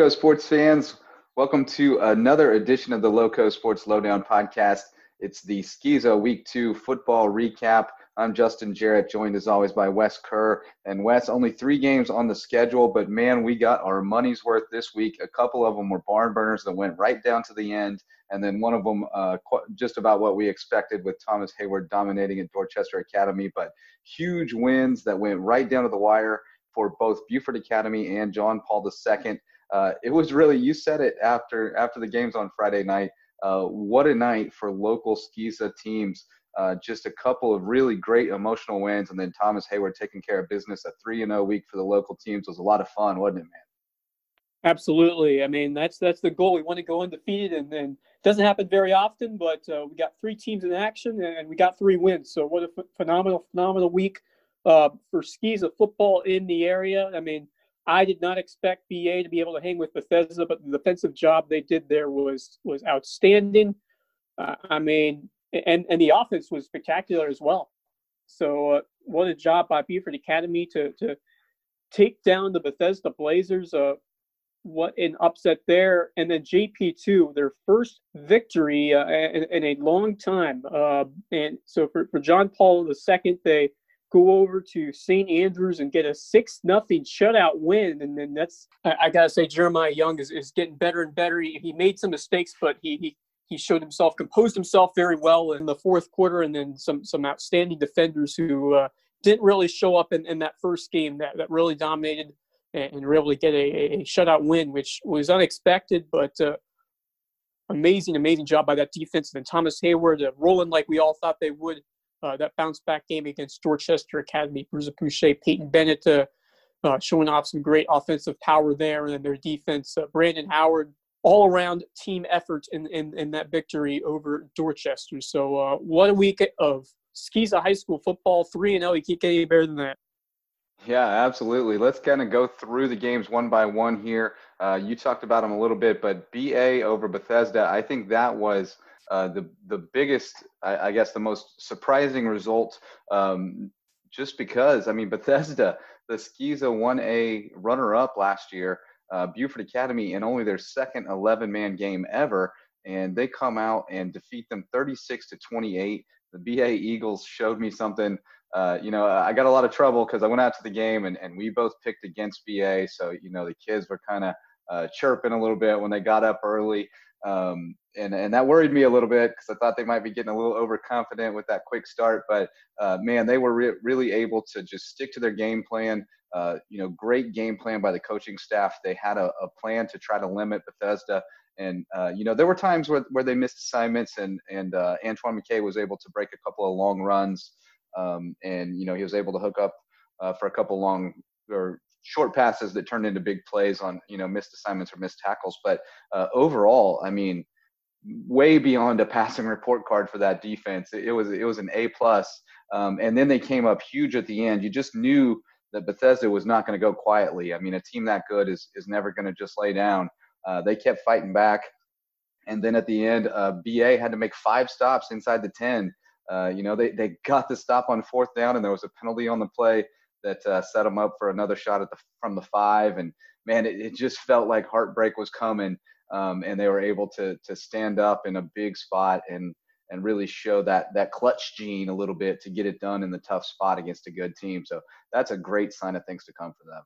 Lowco sports fans. Welcome to another edition of the Lowco Sports Lowdown podcast. It's the SCISA Week 2 football recap. I'm Justin Jarrett, joined as always by Wes Kerr. And Wes, only three games on the schedule, but man, we got our money's worth this week. A couple of them were barn burners that went right down to the end, and then one of them uh, just about what we expected with Thomas Heyward dominating at Dorchester Academy. But huge wins that went right down to the wire for both Beaufort Academy and John Paul II uh, it was really you said it after after the games on Friday night. Uh, what a night for local SCISA teams. Uh, just a couple of really great emotional wins, and then Thomas Heyward taking care of business. A three and zero oh week for the local teams was a lot of fun, wasn't it, man? Absolutely. I mean, that's that's the goal. We want to go undefeated, and then doesn't happen very often. But uh, we got three teams in action, and we got three wins. So what a phenomenal, phenomenal week uh, for SCISA football in the area. I mean, I did not expect BA to be able to hang with Bethesda, but the defensive job they did there was was outstanding. Uh, I mean, and and the offense was spectacular as well. So uh, what a job by Beaufort Academy to to take down the Bethesda Blazers. Uh, what an upset there, and then JP2, their first victory uh, in, in, a long time. Uh, and so for, for John Paul II, they go over to St. Andrews and get a six nothing shutout win. And then that's I, I, gotta say Jeremiah Young is, is getting better and better. He, he made some mistakes, but he, he he showed himself, composed himself very well in the fourth quarter, and then some some outstanding defenders who uh, didn't really show up in, in that first game that, that really dominated and, and were able to get a, a shutout win, which was unexpected, but uh, amazing, amazing job by that defense. And then Thomas Heyward uh, rolling like we all thought they would uh, that bounce back game against Dorchester Academy. Bruiser Boucher, Peyton Bennett uh, uh, showing off some great offensive power there, and then their defense, uh, Brandon Howard, all around team effort in, in, in that victory over Dorchester. So, uh, what a week of SCISA High School football, 3 and 0. You can't get any better than that. Yeah, absolutely. Let's kind of go through the games one by one here. You talked about them a little bit, but BA over Bethesda, I think that was – uh, the the biggest, I, I, guess, the most surprising result, um, just because I mean Bethesda, the SCISA 1A runner-up last year, uh, Beaufort Academy, in only their second 11-man game ever, and they come out and defeat them 36 to 28. The BA Eagles showed me something. Uh, you know, I got a lot of trouble because I went out to the game and, and we both picked against BA. So, you know, the kids were kind of uh, chirping a little bit when they got up early. Um, and and that worried me a little bit because I thought they might be getting a little overconfident with that quick start. But uh, man, they were re- really able to just stick to their game plan. Uh, you know, great game plan by the coaching staff. They had a, a plan to try to limit Bethesda. And uh, you know, there were times where, where they missed assignments, and and uh, Antoine McKay was able to break a couple of long runs, um, and you know he was able to hook up uh, for a couple long or short passes that turned into big plays on you know missed assignments or missed tackles. But uh, overall, I mean, way beyond a passing report card for that defense. It, was it was an A plus, um, and then they came up huge at the end. You just knew that Bethesda was not going to go quietly. I mean, a team that good is is never going to just lay down. Uh, they kept fighting back, and then at the end, uh, BA had to make five stops inside the ten. Uh, you know, they they got the stop on fourth down, and there was a penalty on the play that uh, set them up for another shot at the from the five. And man, it, it just felt like heartbreak was coming, um, and they were able to to stand up in a big spot and and really show that that clutch gene a little bit to get it done in the tough spot against a good team. So that's a great sign of things to come for them.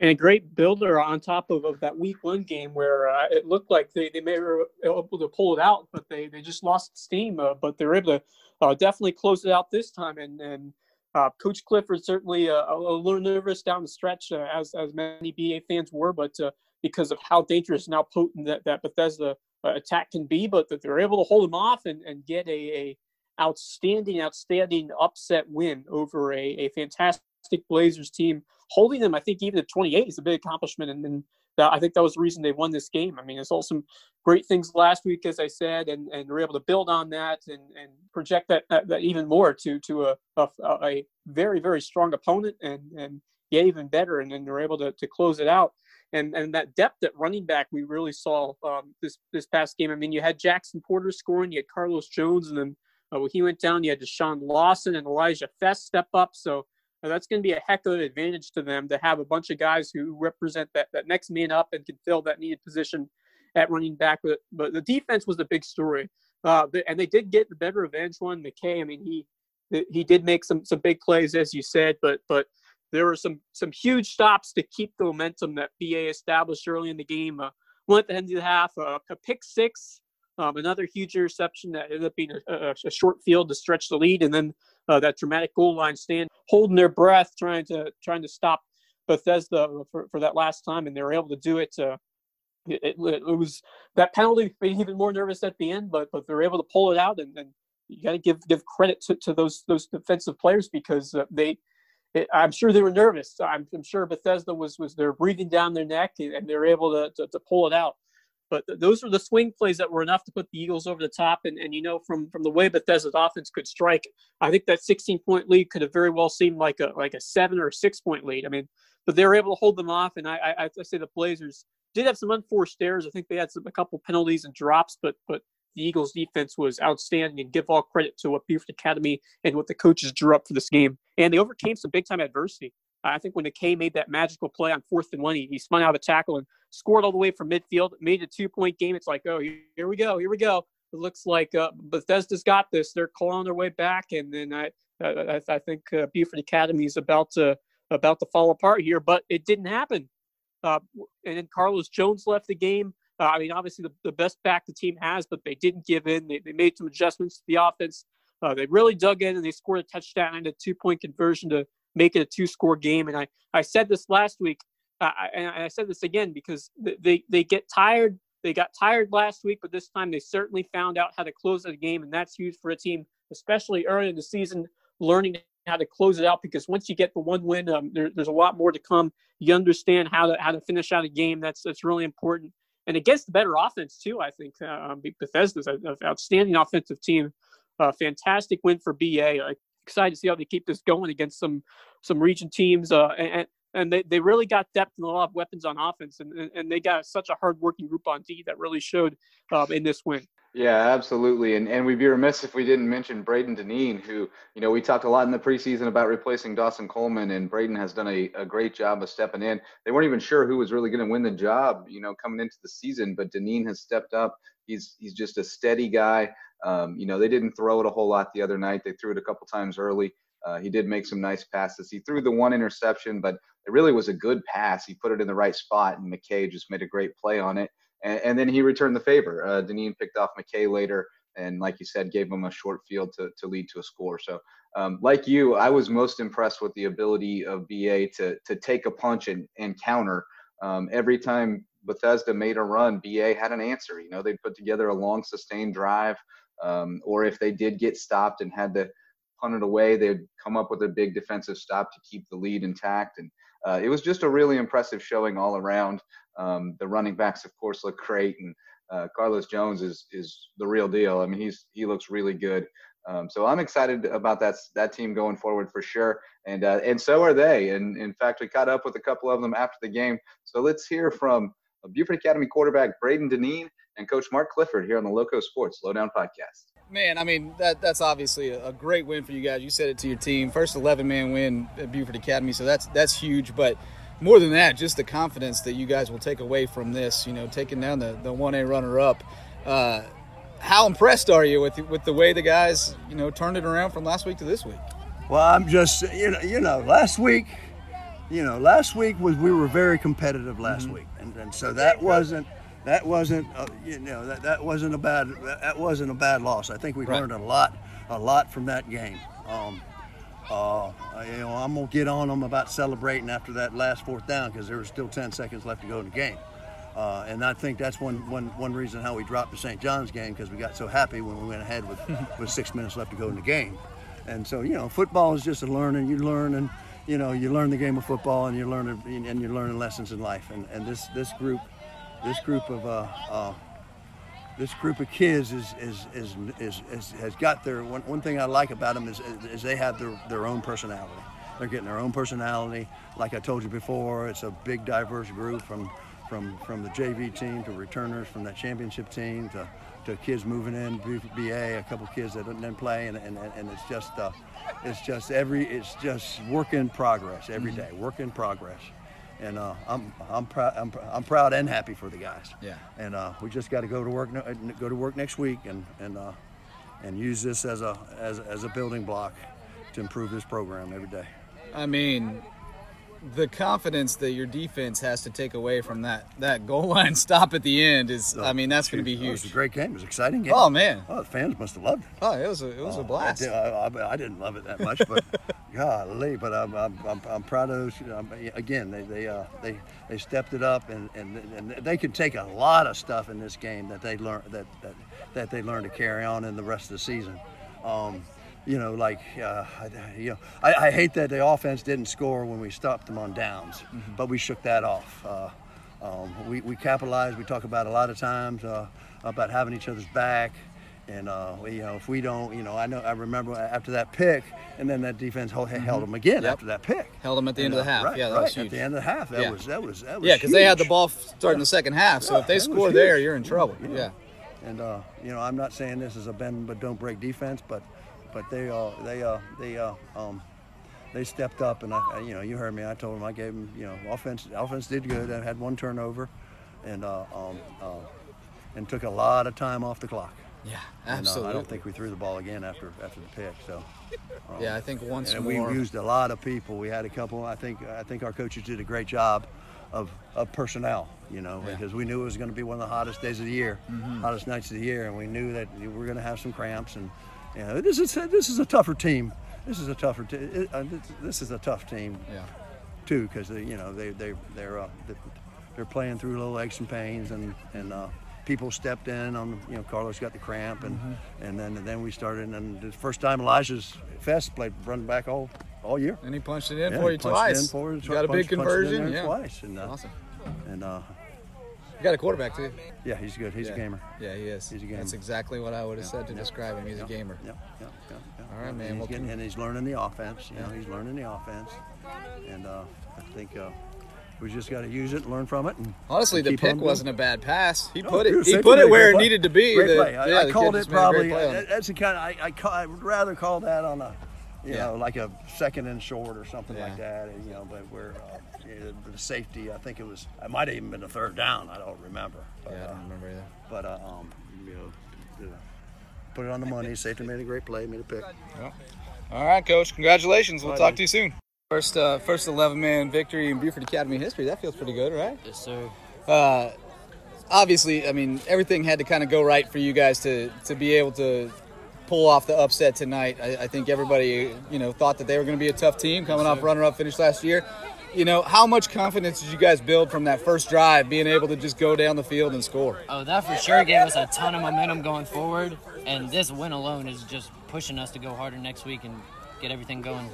And a great builder on top of, of that week one game where uh, it looked like they, they may be able to pull it out, but they, they just lost steam. Uh, but they're able to uh, definitely close it out this time. And, and uh, Coach Clifford certainly uh, a, little nervous down the stretch, uh, as as many BA fans were, but uh, because of how dangerous and how potent that, that Bethesda uh, attack can be, but that they're able to hold them off and, and get a, a outstanding, outstanding upset win over a, a fantastic Blazers team. Holding them, I think, even at 28 is a big accomplishment, and, and that, I think that was the reason they won this game. I mean, it's all some great things last week, as I said, and, and we're able to build on that and, and project that, that, that even more to to a, a, a, very very strong opponent and and get even better, and then they're able to, to close it out. And and that depth at running back we really saw um, this this past game. I mean, you had Jackson Porter scoring, you had Carlos Jones, and then uh, when he went down, you had Deshaun Lawson and Elijah Fest step up. So that's going to be a heck of an advantage to them to have a bunch of guys who represent that, that next man up and can fill that needed position at running back. But, but the defense was the big story. Uh, and they did get the better of Antoine McKay. I mean, he he did make some some big plays, as you said, but but there were some some huge stops to keep the momentum that BA established early in the game. Uh, one at the end of the half, uh, a pick six, um, another huge interception that ended up being a, a, a short field to stretch the lead, and then uh, that dramatic goal line stand, holding their breath, trying to trying to stop Bethesda for, for that last time, and they were able to do it. Uh, it, it, it, was that penalty made even more nervous at the end, but but they were able to pull it out, and, and you got to give give credit to, to those those defensive players because uh, they it, I'm sure they were nervous. I'm, I'm, sure Bethesda was was they're breathing down their neck and they're able to, to, to pull it out. But those were the swing plays that were enough to put the Eagles over the top. And, and you know, from from the way Bethesda's offense could strike, I think that 16 point lead could have very well seemed like a like a seven or six point lead. I mean, but they were able to hold them off. And I I, I say the Blazers did have some unforced errors. I think they had some, a couple penalties and drops, but but the Eagles defense was outstanding and give all credit to what Beaufort Academy and what the coaches drew up for this game. And they overcame some big time adversity. I think when the McKay made that magical play on fourth and one, he, he spun out of a tackle and scored all the way from midfield, made a two point game. It's like, oh, here we go, here we go. It looks like uh, Bethesda's got this. They're clawing their way back, and then I, I, I think uh, Beaufort Academy is about to about to fall apart here, but it didn't happen. Uh, and then Carlos Jones left the game. Uh, I mean, obviously the, the best back the team has, but they didn't give in. They, they made some adjustments to the offense. Uh, they really dug in and they scored a touchdown and a two point conversion to make it a two score game. And I, I said this last week, uh, and I said this again because they, they get tired. They got tired last week, but this time they certainly found out how to close the game. And that's huge for a team, especially early in the season, learning how to close it out because once you get the one win, um, there, there's a lot more to come. You understand how to how to finish out a game. That's that's really important and against the better offense too. I think uh, Bethesda's an outstanding offensive team. Uh, fantastic win for BA. Excited to see how they keep this going against some some region teams. Uh, and and they, they really got depth and a lot of weapons on offense, and and they got such a hardworking group on D that really showed um, in this win. Yeah, absolutely. And and we'd be remiss if we didn't mention Braden Deneen, who, you know, we talked a lot in the preseason about replacing Dawson Coleman, and Braden has done a, a great job of stepping in. They weren't even sure who was really going to win the job, you know, coming into the season, but Deneen has stepped up. He's he's just a steady guy. Um, you know, they didn't throw it a whole lot the other night. They threw it a couple times early. Uh, he did make some nice passes. He threw the one interception, but it really was a good pass. He put it in the right spot, and McKay just made a great play on it and, and then he returned the favor. Uh, Deneen picked off McKay later, and like you said, gave him a short field to, to lead to a score. So, um, like you, I was most impressed with the ability of BA to to take a punch and, and counter. Um, every time Bethesda made a run, BA had an answer. You know, they'd put together a long, sustained drive, um, or if they did get stopped and had to punt it away, they'd come up with a big defensive stop to keep the lead intact. And uh, it was just a really impressive showing all around. Um, the running backs, of course, look great, and uh, Carlos Jones is is the real deal. I mean, he's he looks really good. Um, so I'm excited about that that team going forward for sure, and uh, and so are they. And in fact, we caught up with a couple of them after the game. So let's hear from Beaufort Academy quarterback Braden Deneen and Coach Mark Clifford here on the Lowco Sports Lowdown Podcast. Man, I mean that that's obviously a, great win for you guys. You said it to your team, first 11 man win at Beaufort Academy, so that's that's huge. But more than that, just the confidence that you guys will take away from this, you know, taking down the, the 1A runner up. Uh, how impressed are you with with the way the guys, you know, turned it around from last week to this week? Well, I'm just, you know, you know, last week, you know, last week was we were very competitive last mm-hmm. week, and, and so that wasn't that wasn't uh, you know that, that wasn't a bad that wasn't a bad loss. I think we right. learned a lot a lot from that game. Um, uh, you know, I'm gonna get on them about celebrating after that last fourth down because there was still 10 seconds left to go in the game. Uh, and I think that's one, one, one reason how we dropped the St. John's game because we got so happy when we went ahead with, with six minutes left to go in the game. And so, you know, football is just a learning. You learn and, you know, you learn the game of football and you learn and you're learning lessons in life. And, and this, this group, this group of uh, uh, this group of kids is, is, is, is, is has got their one, one thing I like about them is, is they have their, their own personality. They're getting their own personality. Like I told you before, it's a big diverse group from from from the JV team to returners, from that championship team to, to kids moving in, BA, a couple kids that didn't play, and, and, and it's just uh, it's just every it's just work in progress every day, work in progress. And uh, I'm I'm proud I'm, I'm proud and happy for the guys. Yeah. And uh, we just got to go to work go to work next week and and uh, and use this as a as, as a building block to improve this program every day. I mean, the confidence that your defense has to take away from that that goal line stop at the end is, I mean, that's going to be huge. It was a great game. It was an exciting game. Oh man, Oh, the fans must have loved it. oh it was a it was a Oh, blast. I, did- I, I- I didn't love it that much, but golly, but I'm, I'm, I'm, I'm proud of those. Um, again, they they, uh, they they stepped it up, and, and, and they can take a lot of stuff in this game that they learn that, that that they learn to carry on in the rest of the season. Um, you know, like uh, I- you know, I, I hate that the offense didn't score when we stopped them on downs, Mm-hmm. but we shook that off. Uh, um, we, we capitalized. We talk about a lot of times uh, about having each other's back, and uh, we, you know if we don't, you know, I know I remember after that pick, and then that defense held, held them again Mm-hmm. Yep. after that pick. Held them at the end of the uh, half. Right, yeah, that right. At the end of the half, that Yeah. was that was that was yeah, because they had the ball starting the second half. So Yeah, if they score there, you're in trouble. Yeah. Yeah. And uh, you know, I'm not saying this is a bend but don't break defense, but but they uh they uh they uh um they stepped up and I, you know you heard me. I told them I gave them you know offense offense did good. I had one turnover, and uh, um uh, and took a lot of time off the clock. Yeah, And, uh, absolutely. I don't think we threw the ball again after after the pick. So yeah, I think once and more. we used a lot of people. We had a couple. I think I think our coaches did a great job of, of personnel. You know, Yeah. because we knew it was going to be one of the hottest days of the year, Mm-hmm. hottest nights of the year, and we knew that we were going to have some cramps. And know, this is this is a tougher team. This is a tougher. T- it, uh, this, this is a tough team yeah. too, because you know, they they they're uh, they're playing through little aches and pains, and and uh, people stepped in on. You know, Carlos got the cramp, and Mm-hmm. and then and then we started, and the first time Elijah's Fest played running back all all year. And he punched it in Yeah, for you twice. in for you got a big punched- punched in conversion. Yeah. twice, and uh, Awesome. and uh, You got a quarterback too. yeah, he's good. He's yeah. a gamer. Yeah, he is. He's a gamer. That's exactly what I would have said to describe him. He's a gamer. Yep, yep. All right, And man. He's Well, getting, and he's learning the offense. You know, Yeah. he's learning the offense, and uh, I think uh, we just got to use it, and learn from it. And, Honestly, and the pick wasn't a bad pass. He No, put it. He put it where it needed to be. Great The- play. I, yeah, I called it probably. play on it. that- That's the kind. Of, I I, call, I would rather call that on a, you Yeah. know, like a second and short or something Yeah. like that. You know, but where uh, you know, the safety. I think it was. It might have even been a third down. I don't remember. But, Yeah, I uh, don't remember either. but uh, um, you know, uh, put it on the money. Safety made a great play. Made a pick. All right, coach. Congratulations. We'll All right, talk man. to you soon. First, uh, first 11 man victory in Beaufort Academy history. That feels pretty good, right? Yes, sir. Uh, obviously, I mean, everything had to kind of go right for you guys to to be able to pull off the upset tonight. I, I think everybody, you know, thought that they were going to be a tough team coming off runner-up finish last year. You know, how much confidence did you guys build from that first drive, being able to just go down the field and score? Oh, that for sure gave us a ton of momentum going forward, and this win alone is just pushing us to go harder next week and get everything going.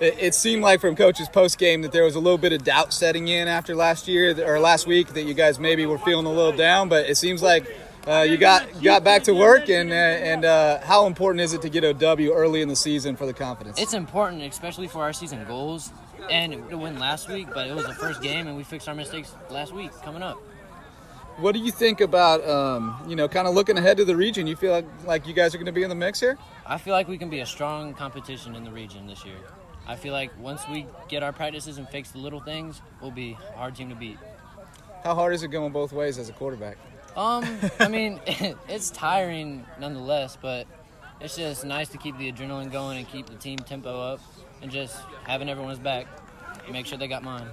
It, it seemed like from coach's post game that there was a little bit of doubt setting in after last year or last week that you guys maybe were feeling a little down, but it seems like uh, you got got back to work. And uh, and uh, how important is it to get a W early in the season for the confidence? It's important, especially for our season goals, and to win last week. But it was the first game, and we fixed our mistakes last week. Coming up, what do you think about um, you know kind of looking ahead to the region? You feel like, like you guys are going to be in the mix here? I feel like we can be a strong competition in the region this year. I feel like once we get our practices and fix the little things, we'll be a hard team to beat. How hard is it going both ways as a quarterback? Um, I mean, it's tiring nonetheless, but it's just nice to keep the adrenaline going and keep the team tempo up, and just having everyone's back. Make sure they got mine.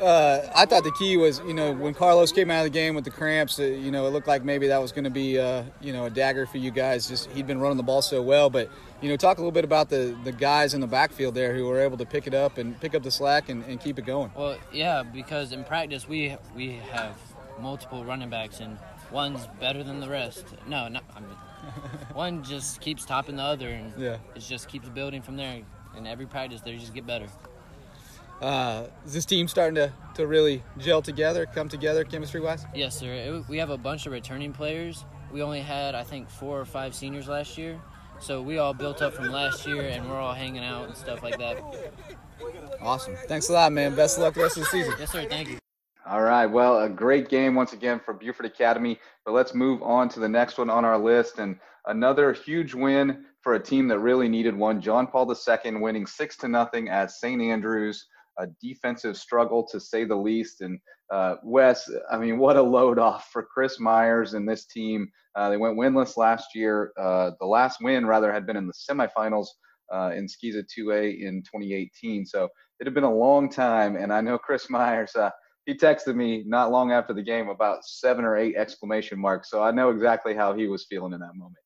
uh, I thought the key was, you know, when Carlos came out of the game with the cramps, uh, you know, it looked like maybe that was going to be, uh, you know, a dagger for you guys. Just he'd been running the ball so well, but you know, talk a little bit about the the guys in the backfield there who were able to pick it up and pick up the slack and, and keep it going. Well, yeah, because in practice we we have multiple running backs, and one's better than the rest. No, not I mean, one just keeps topping the other, and Yeah. it just keeps building from there. And every practice, they just get better. Uh, is this team starting to, to really gel together, come together, chemistry wise? Yes, sir. It, we have a bunch of returning players. We only had, I think, four or five seniors last year. So we all built up from last year, and we're all hanging out and stuff like that. Awesome. Thanks a lot, man. Best of luck the rest of the season. Yes, sir. Thank you. All right. Well, a great game once again for Beaufort Academy. But let's move on to the next one on our list. And another huge win for a team that really needed one. John Paul II winning six to nothing at St. Andrews. A defensive struggle to say the least. And uh, Wes, I mean, what a load off for Chris Myers and this team. Uh, they went winless last year. Uh, the last win, rather, had been in the semifinals uh, in SCISA 2A in 2018. So it had been a long time. And I know Chris Myers uh, he texted me not long after the game about seven or eight exclamation marks. So I know exactly how he was feeling in that moment.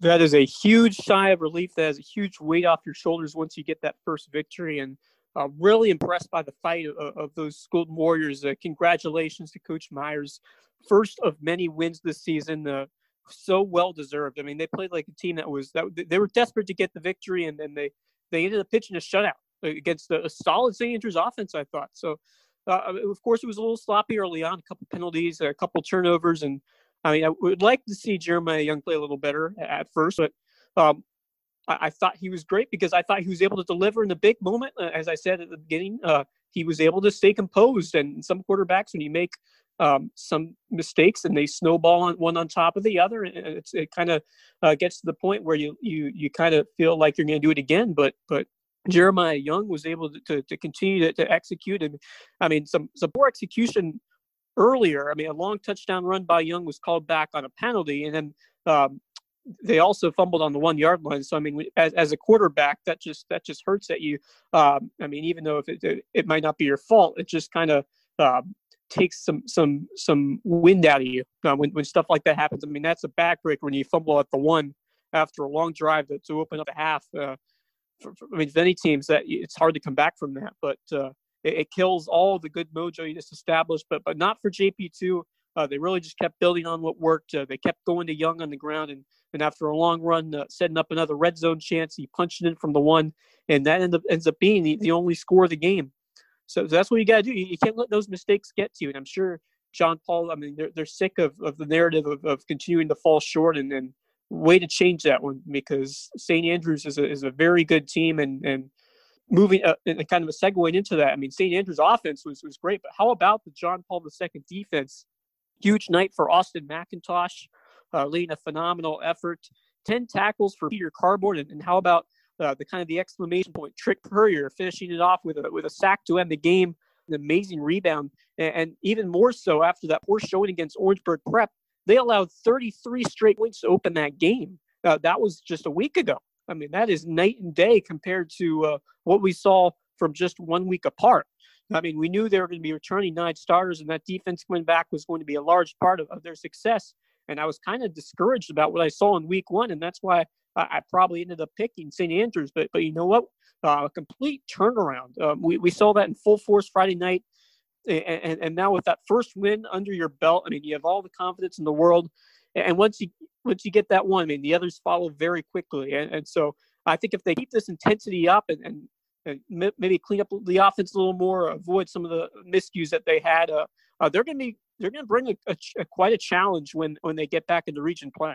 That is a huge sigh of relief. That is a huge weight off your shoulders once you get that first victory. And uh, really impressed by the fight of, of those Golden Warriors. Uh, congratulations to Coach Myers. First of many wins this season. Uh, so well deserved. I mean, they played like a team that was that they were desperate to get the victory, and then they they ended up pitching a shutout against a, a solid St. Andrews offense. I thought so. Uh, of course, it was a little sloppy early on, a couple penalties, a couple turnovers, and I mean, I would like to see Jeremiah Young play a little better at first, but um, I, I, thought he was great because I thought he was able to deliver in the big moment. Uh, as I said at the beginning, uh, he was able to stay composed. And some quarterbacks, when you make um, some mistakes and they snowball on one on top of the other, and it kind of uh, gets to the point where you you you kind of feel like you're going to do it again. But but Jeremiah Young was able to, to, to continue to, to, execute. And I mean, some, some poor execution earlier. I mean, a long touchdown run by Young was called back on a penalty. And then um, they also fumbled on the one yard line. So, I mean, as, as a quarterback, that just, that just hurts at you. Um, I mean, even though if it, it, it, might not be your fault, it just kind of, uh, takes some some some wind out of you uh, when, when stuff like that happens. I mean, that's a backbreaker when you fumble at the one after a long drive to, to open up a half. Uh, for, I mean, many teams that it's hard to come back from that, but uh, it, it, kills all the good mojo you just established. But but not for JP2. Uh, they really just kept building on what worked. Uh, they kept going to Young on the ground, and and after a long run, uh, setting up another red zone chance, he punched it in from the one, and that end up, ends up being the, the only score of the game. So, so that's what you got to do. You, you, can't let those mistakes get to you. And I'm sure John Paul. I mean, they're they're sick of, of the narrative of, of continuing to fall short and and way to change that one because St. Andrews is a, is a very good team and, and moving uh, and kind of a segue into that. I mean, St. Andrews offense was, was great, but how about the John Paul II defense? Huge night for Austin McIntosh, uh, leading a phenomenal effort. 10 tackles for Peter Cardboard. And, and how about uh, the kind of the exclamation point, Trick Purrier finishing it off with a, with a sack to end the game, an amazing rebound. And, and even more so after that poor showing against Orangeburg Prep, they allowed 33 straight points to open that game. Uh, that was just a week ago. I mean, that is night and day compared to uh, what we saw from just one week apart. I mean, we knew they were going to be returning nine starters, and that defense coming back was going to be a large part of, of their success. And I was kind of discouraged about what I saw in week one, and that's why I, I probably ended up picking St. Andrews. But but you know what? Uh, a complete turnaround. Um, we, we saw that in full force Friday night and, and now with that first win under your belt, I mean, you have all the confidence in the world. And once you once you get that one, I mean, the others follow very quickly. And, and so I think if they keep this intensity up and, and, and maybe clean up the offense a little more, avoid some of the miscues that they had, uh, uh, they're going to be they're going to bring a, a, a, quite a challenge when when they get back into region play.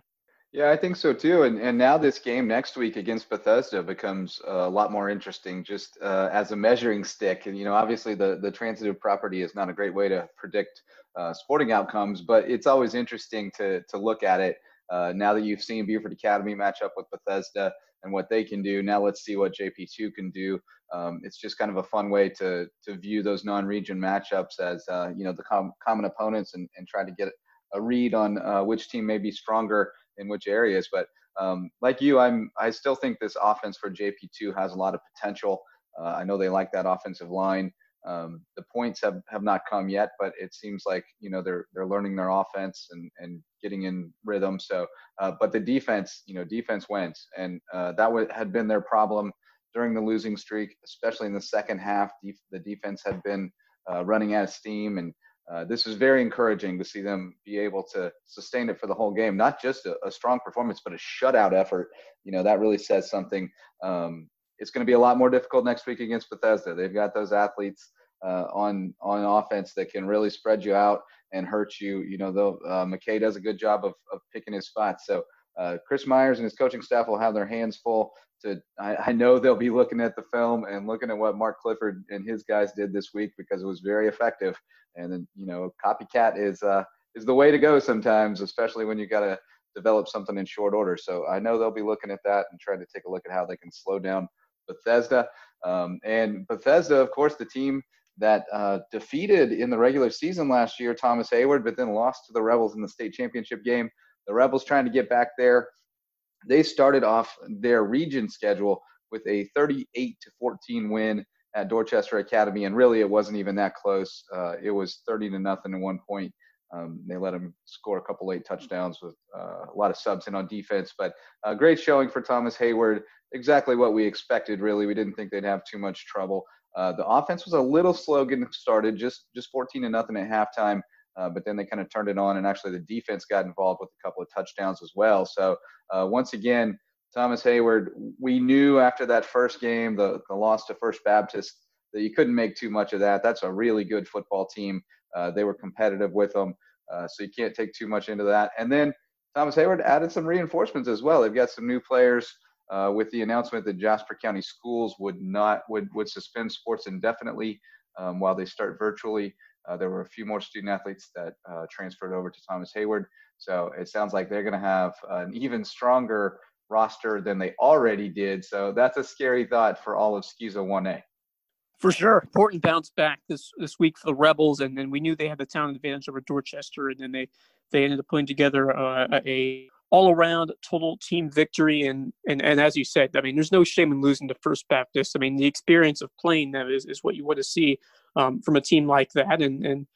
Yeah, I think so too. And and now this game next week against Bethesda becomes a lot more interesting, just uh, as a measuring stick. And you know, obviously the the transitive property is not a great way to predict uh, sporting outcomes, but it's always interesting to to look at it. Uh, now that you've seen Beaufort Academy match up with Bethesda and what they can do, now let's see what JP2 can do. Um, it's just kind of a fun way to to view those non-region matchups as uh, you know the com- common opponents and and try to get a read on uh, which team may be stronger in which areas. But um, like you, I'm I still think this offense for JP2 has a lot of potential. Uh, I know they like that offensive line. Um, the points have, have not come yet, but it seems like you know they're they're learning their offense and and getting in rhythm. So, uh, but the defense, you know, defense wins, and uh, that w- had been their problem during the losing streak, especially in the second half. Def- the defense had been uh, running out of steam, and uh, this was very encouraging to see them be able to sustain it for the whole game. Not just a, a strong performance, but a shutout effort. You know that really says something. Um, it's going to be a lot more difficult next week against Bethesda. They've got those athletes uh, on on offense that can really spread you out and hurt you. You know, uh, McKay does a good job of of picking his spots. So uh, Chris Myers and his coaching staff will have their hands full to I, I, know they'll be looking at the film and looking at what Mark Clifford and his guys did this week because it was very effective. And then you know, copycat is uh, is the way to go sometimes, especially when you got to develop something in short order. So I know they'll be looking at that and trying to take a look at how they can slow down Bethesda. Um, and Bethesda, of course, the team that uh, defeated in the regular season last year Thomas Heyward, but then lost to the Rebels in the state championship game. The Rebels trying to get back there. They started off their region schedule with a 38 to 14 win at Dorchester Academy, and really it wasn't even that close. Uh, it was 30 to nothing at one point. Um, they let him score a couple late touchdowns with uh, a lot of subs in on defense, but great showing for Thomas Heyward. Exactly what we expected. Really, we didn't think they'd have too much trouble. Uh, the offense was a little slow getting started, just just 14 to nothing at halftime. Uh, but then they kind of turned it on, and actually the defense got involved with a couple of touchdowns as well. So uh, once again, Thomas Heyward, we knew after that first game, the the loss to First Baptist, that you couldn't make too much of that. That's a really good football team. Uh, they were competitive with them, uh, so you can't take too much into that. And then Thomas Heyward added some reinforcements as well. They've got some new players. Uh, with the announcement that Jasper County Schools would not would would suspend sports indefinitely um, while they start virtually. Uh, there were a few more student athletes that uh, transferred over to Thomas Heyward. So it sounds like they're going to have an even stronger roster than they already did. So that's a scary thought for all of SCISA 1A. For sure, important bounce back this this week for the Rebels, and then we knew they had the talent advantage over Dorchester, and then they they ended up putting together uh, a all around total team victory. And, and, and as you said, I mean, there's no shame in losing to First Baptist. I mean, the experience of playing them is, is what you want to see um, from a team like that. And, and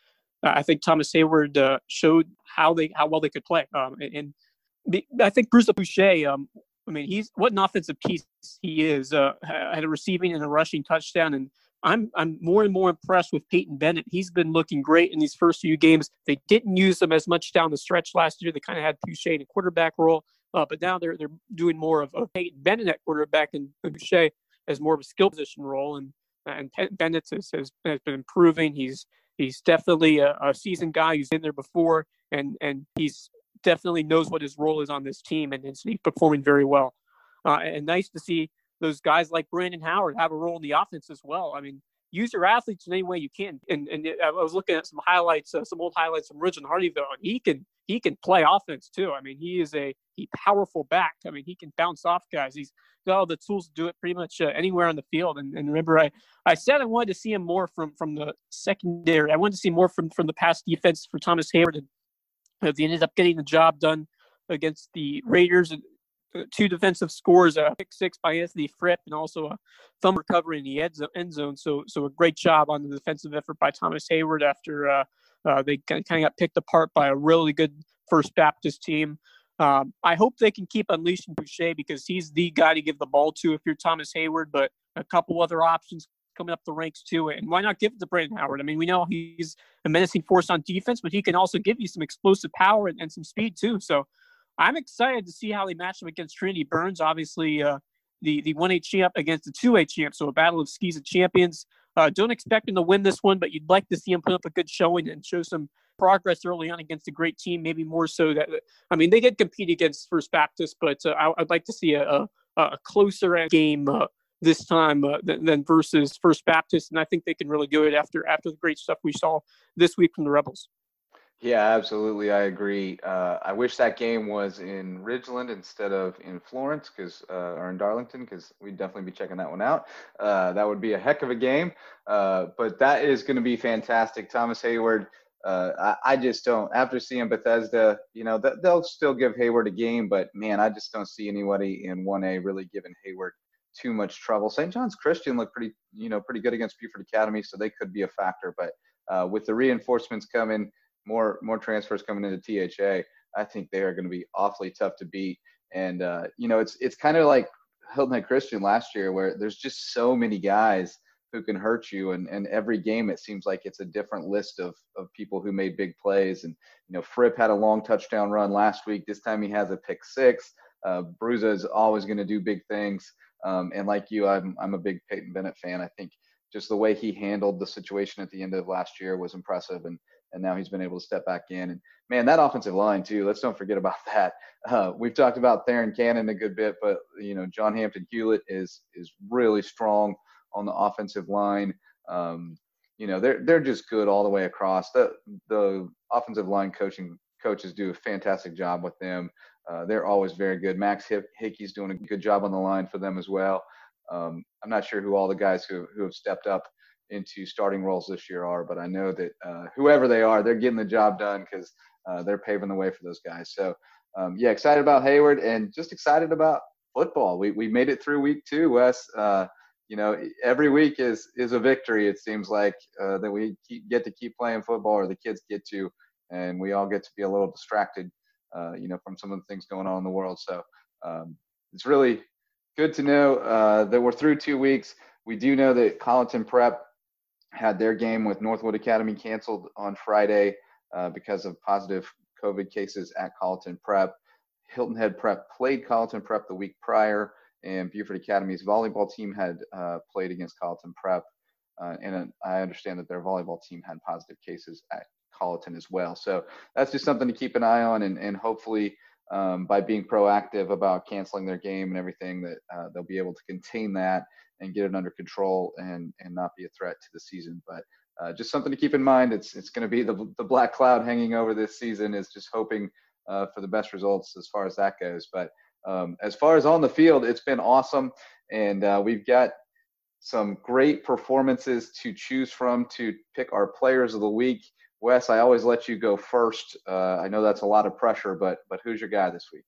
I think Thomas Heyward uh, showed how they, how well they could play. Um, and, and I think Bruce Boucher, um, I mean, he's what an offensive piece he is. Uh, had a receiving and a rushing touchdown, and I'm I'm more and more impressed with Peyton Bennett. He's been looking great in these first few games. They didn't use him as much down the stretch last year. They kind of had Boucher in a quarterback role, uh, but now they're they're doing more of, of Peyton Bennett at quarterback and Boucher as more of a skill position role. And and Bennett has, has, has been improving. He's he's definitely a, a seasoned guy who's been there before, and and he's definitely knows what his role is on this team, and, and he's performing very well. Uh, and nice to see those guys like Brandon Howard have a role in the offense as well. I mean, use your athletes in any way you can. And and I was looking at some highlights, uh, some old highlights from Ridgeland Hardeeville, and he can he can play offense too. I mean, he is a he powerful back. I mean, he can bounce off guys. He's got all the tools to do it pretty much uh, anywhere on the field. And, and remember, I I said I wanted to see him more from from the secondary. I wanted to see more from from the pass defense for Thomas Heyward. And uh, they ended up getting the job done against the Raiders and two defensive scores, a pick six by Anthony Fripp, and also a thumb recovery in the end zone. So, so a great job on the defensive effort by Thomas Heyward after uh, uh, they kind of got picked apart by a really good First Baptist team. Um, I hope they can keep unleashing Boucher because he's the guy to give the ball to if you're Thomas Heyward, but a couple other options coming up the ranks too. And why not give it to Brandon Howard? I mean, we know he's a menacing force on defense, but he can also give you some explosive power and, and some speed too. So I'm excited to see how they match up against Trinity-Byrnes. Obviously, uh, the the one A champ against the two A champ, so a battle of SCISA champions. Uh, don't expect them to win this one, but you'd like to see them put up a good showing and show some progress early on against a great team. Maybe more so that I mean they did compete against First Baptist, but uh, I, would like to see a, a, a closer game uh, this time uh, than, than, versus First Baptist, and I think they can really do it after after the great stuff we saw this week from the Rebels. Yeah, absolutely. I agree. Uh, I wish that game was in Ridgeland instead of in Florence, because uh, or in Darlington, because we'd definitely be checking that one out. Uh, that would be a heck of a game. Uh, but that is going to be fantastic. Thomas Heyward. Uh, I, I, just don't. After seeing Bethesda, you know, th- they'll still give Heyward a game, but man, I just don't see anybody in 1A really giving Heyward too much trouble. St. John's Christian looked pretty, you know, pretty good against Beaufort Academy, so they could be a factor. But uh, with the reinforcements coming more more transfers coming into THA, I think they are going to be awfully tough to beat. And uh, you know, it's it's kind of like Hilton Head Christian last year, where there's just so many guys who can hurt you, and and every game it seems like it's a different list of of people who made big plays. And you know, Fripp had a long touchdown run last week. This time he has a pick six. Uh, Bruza is always going to do big things. Um, and like you, I'm I'm a big Peyton Bennett fan. I think just the way he handled the situation at the end of last year was impressive. And and now he's been able to step back in. And man, that offensive line too. Let's don't forget about that. Uh, we've talked about Theron Cannon a good bit, but you know John Hampton Hewlett is is really strong on the offensive line. Um, you know they're they're just good all the way across. The the offensive line coaching coaches do a fantastic job with them. Uh, they're always very good. Max Hickey's doing a good job on the line for them as well. Um, I'm not sure who all the guys who who have stepped up into starting roles this year are, but I know that uh, whoever they are, they're getting the job done because uh, they're paving the way for those guys. So um, yeah, excited about Heyward and just excited about football. We we made it through week two, Wes. Uh, you know, every week is is a victory. It seems like uh, that we keep, get to keep playing football, or the kids get to, and we all get to be a little distracted, uh, you know, from some of the things going on in the world. So um, it's really good to know uh, that we're through two weeks. We do know that Colleton Prep had their game with Northwood Academy canceled on Friday uh, because of positive COVID cases at Colleton Prep. Hilton Head Prep played Colleton Prep the week prior, and Beaufort Academy's volleyball team had uh, played against Colleton Prep. Uh, and I understand that their volleyball team had positive cases at Colleton as well. So that's just something to keep an eye on, and, and hopefully um, by being proactive about canceling their game and everything, that uh, they'll be able to contain that and get it under control and and not be a threat to the season. But uh, just something to keep in mind. It's it's going to be the the black cloud hanging over this season. Is just hoping uh, for the best results as far as that goes. But um, as far as on the field, it's been awesome, and uh, we've got some great performances to choose from to pick our players of the week. Wes, I always let you go first. Uh, I know that's a lot of pressure, but but who's your guy this week?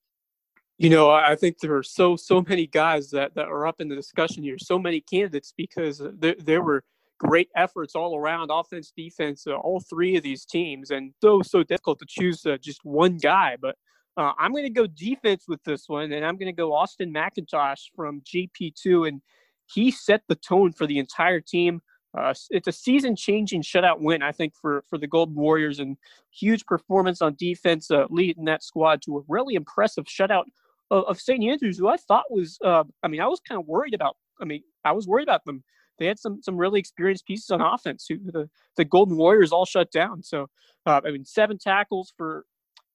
You know, I think there are so so many guys that, that are up in the discussion here, so many candidates because there, there were great efforts all around, offense, defense, uh, all three of these teams, and so so difficult to choose uh, just one guy. But uh, I'm going to go defense with this one, and I'm going to go Austin McIntosh from JP2, and he set the tone for the entire team. Uh, it's a season-changing shutout win, I think, for for the Golden Warriors, and huge performance on defense, uh, leading that squad to a really impressive shutout of, of St. Andrews, who I thought was, uh, I mean, I was kind of worried about. I mean, I was worried about them. They had some some really experienced pieces on offense. Who the the Golden Warriors all shut down. So, uh, I mean, seven tackles for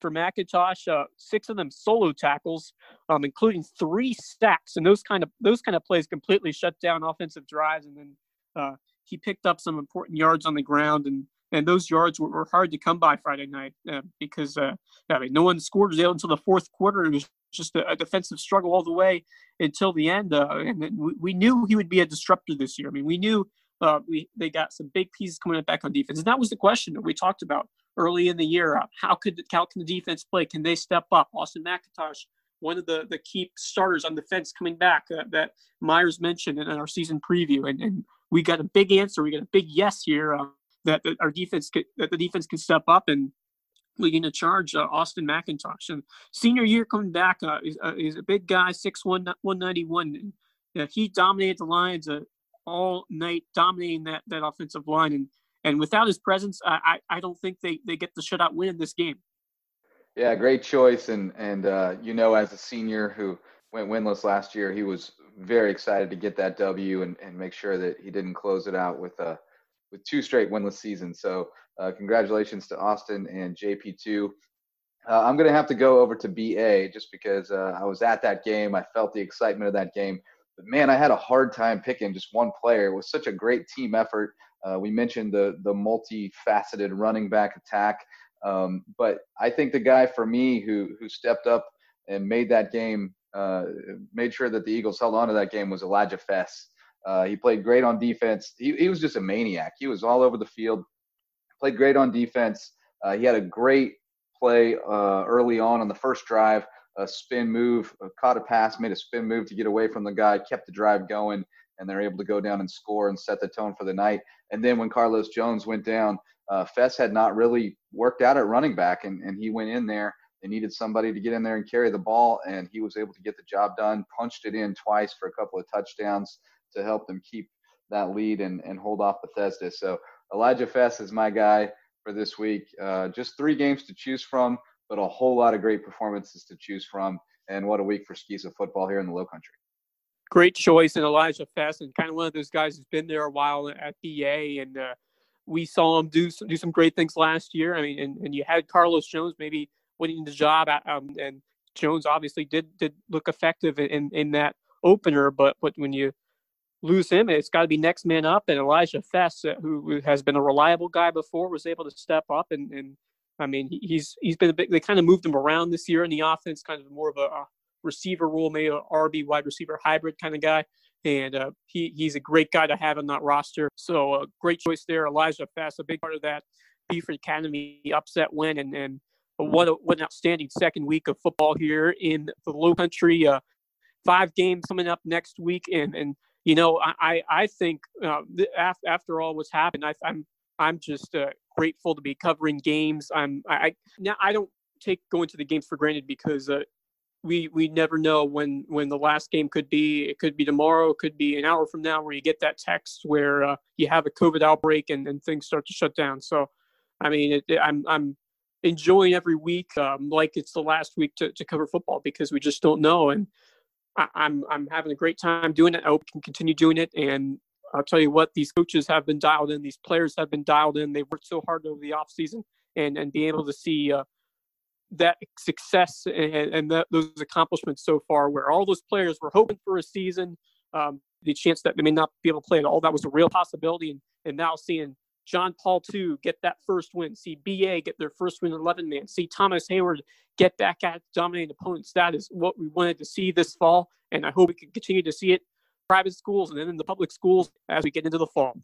for McIntosh, uh, six of them solo tackles, um, including three sacks, and those kind of those kind of plays completely shut down offensive drives. And then uh, he picked up some important yards on the ground, and and those yards were, were hard to come by Friday night uh, because uh, I mean no one scored until the fourth quarter. It was just a, a, defensive struggle all the way until the end. Uh, and we, we, knew he would be a disruptor this year. I mean, we knew uh, we they got some big pieces coming back on defense, and that was the question that we talked about early in the year. Uh, how could how can the defense play? Can they step up? Austin McIntosh one of the the key starters on defense coming back uh, that Myers mentioned in, our season preview, and, and we got a big answer. We got a big yes here uh, that, that, our defense could, that the defense can step up and leading to charge uh, Austin McIntosh. And senior year coming back, uh, is, uh, a big guy, 6'1", 191. And, he dominated the Lions uh, all night, dominating that that offensive line. And and without his presence, I I, I don't think they, they get the shutout win in this game. Yeah, great choice. And and uh, you know, as a senior who went winless last year, he was very excited to get that W and, and make sure that he didn't close it out with a with two straight winless seasons. So uh, congratulations to Austin and JP2. Uh, I'm going to have to go over to BA just because uh, I was at that game. I felt the excitement of that game. But man, I had a hard time picking just one player. It was such a great team effort. Uh, we mentioned the the multifaceted running back attack, um, but I think the guy for me who who stepped up and made that game, uh, made sure that the Eagles held on to that game was Elijah Fess. Uh, he played great on defense. He, he was just a maniac. He was all over the field. Played great on defense. Uh, he had a great play uh, early on on the first drive, a spin move, uh, caught a pass, made a spin move to get away from the guy, kept the drive going, and they're able to go down and score and set the tone for the night. And then when Carlos Jones went down, uh, Fess had not really worked out at running back, and, and he went in there. They needed somebody to get in there and carry the ball, and he was able to get the job done. Punched it in twice for a couple of touchdowns to help them keep that lead and, and hold off Bethesda. So Elijah Fess is my guy for this week. Uh, just three games to choose from, but a whole lot of great performances to choose from. And what a week for SCISA football here in the Low Country. Great choice, and Elijah Fess, and kind of one of those guys who's been there a while at BA, and uh, we saw him do some, do some great things last year. I mean, and, and you had Carlos Jones maybe winning the job, um, and Jones obviously did did look effective in in that opener. But but when you lose him, it's got to be next man up. And Elijah Fest, uh, who has been a reliable guy before, was able to step up. And, and I mean, he's he's been a big. They kind of moved him around this year in the offense, kind of more of a, a receiver role, maybe an RB wide receiver hybrid kind of guy. And uh, he he's a great guy to have on that roster. So a uh, great choice there, Elijah Fest, a big part of that Beaufort Academy upset win, and and what a, what an outstanding second week of football here in the Low Country. Uh, five games coming up next week, and and you know I I think uh, after all what's happened, I, I'm I'm just uh, grateful to be covering games. I'm I now I don't take going to the games for granted because uh, we we never know when when the last game could be. It could be tomorrow. It could be an hour from now, where you get that text where uh, you have a COVID outbreak and, and things start to shut down. So, I mean, it, it, I'm I'm enjoying every week um, like it's the last week to, to cover football because we just don't know. And I, am I'm, I'm having a great time doing it. I hope we can continue doing it. And I'll tell you what, these coaches have been dialed in. These players have been dialed in. They've worked so hard over the off season, and and being able to see uh, that success and, and that, those accomplishments so far, where all those players were hoping for a season, um, the chance that they may not be able to play at all, that was a real possibility. And, and now seeing John Paul II get that first win, see BA get their first win in 11 man, see Thomas Heyward get back at dominating opponents. That is what we wanted to see this fall, and I hope we can continue to see it private schools and then in the public schools as we get into the fall.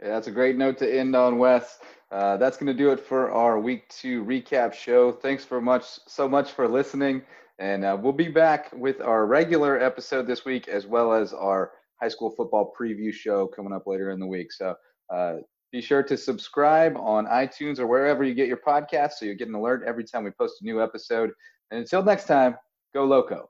Yeah, that's a great note to end on, Wes. Uh, that's going to do it for our week two recap show. Thanks for much, so much for listening, and uh, we'll be back with our regular episode this week as well as our high school football preview show coming up later in the week. So uh, be sure to subscribe on iTunes or wherever you get your podcasts so you get an alert every time we post a new episode. And until next time, go Lowco.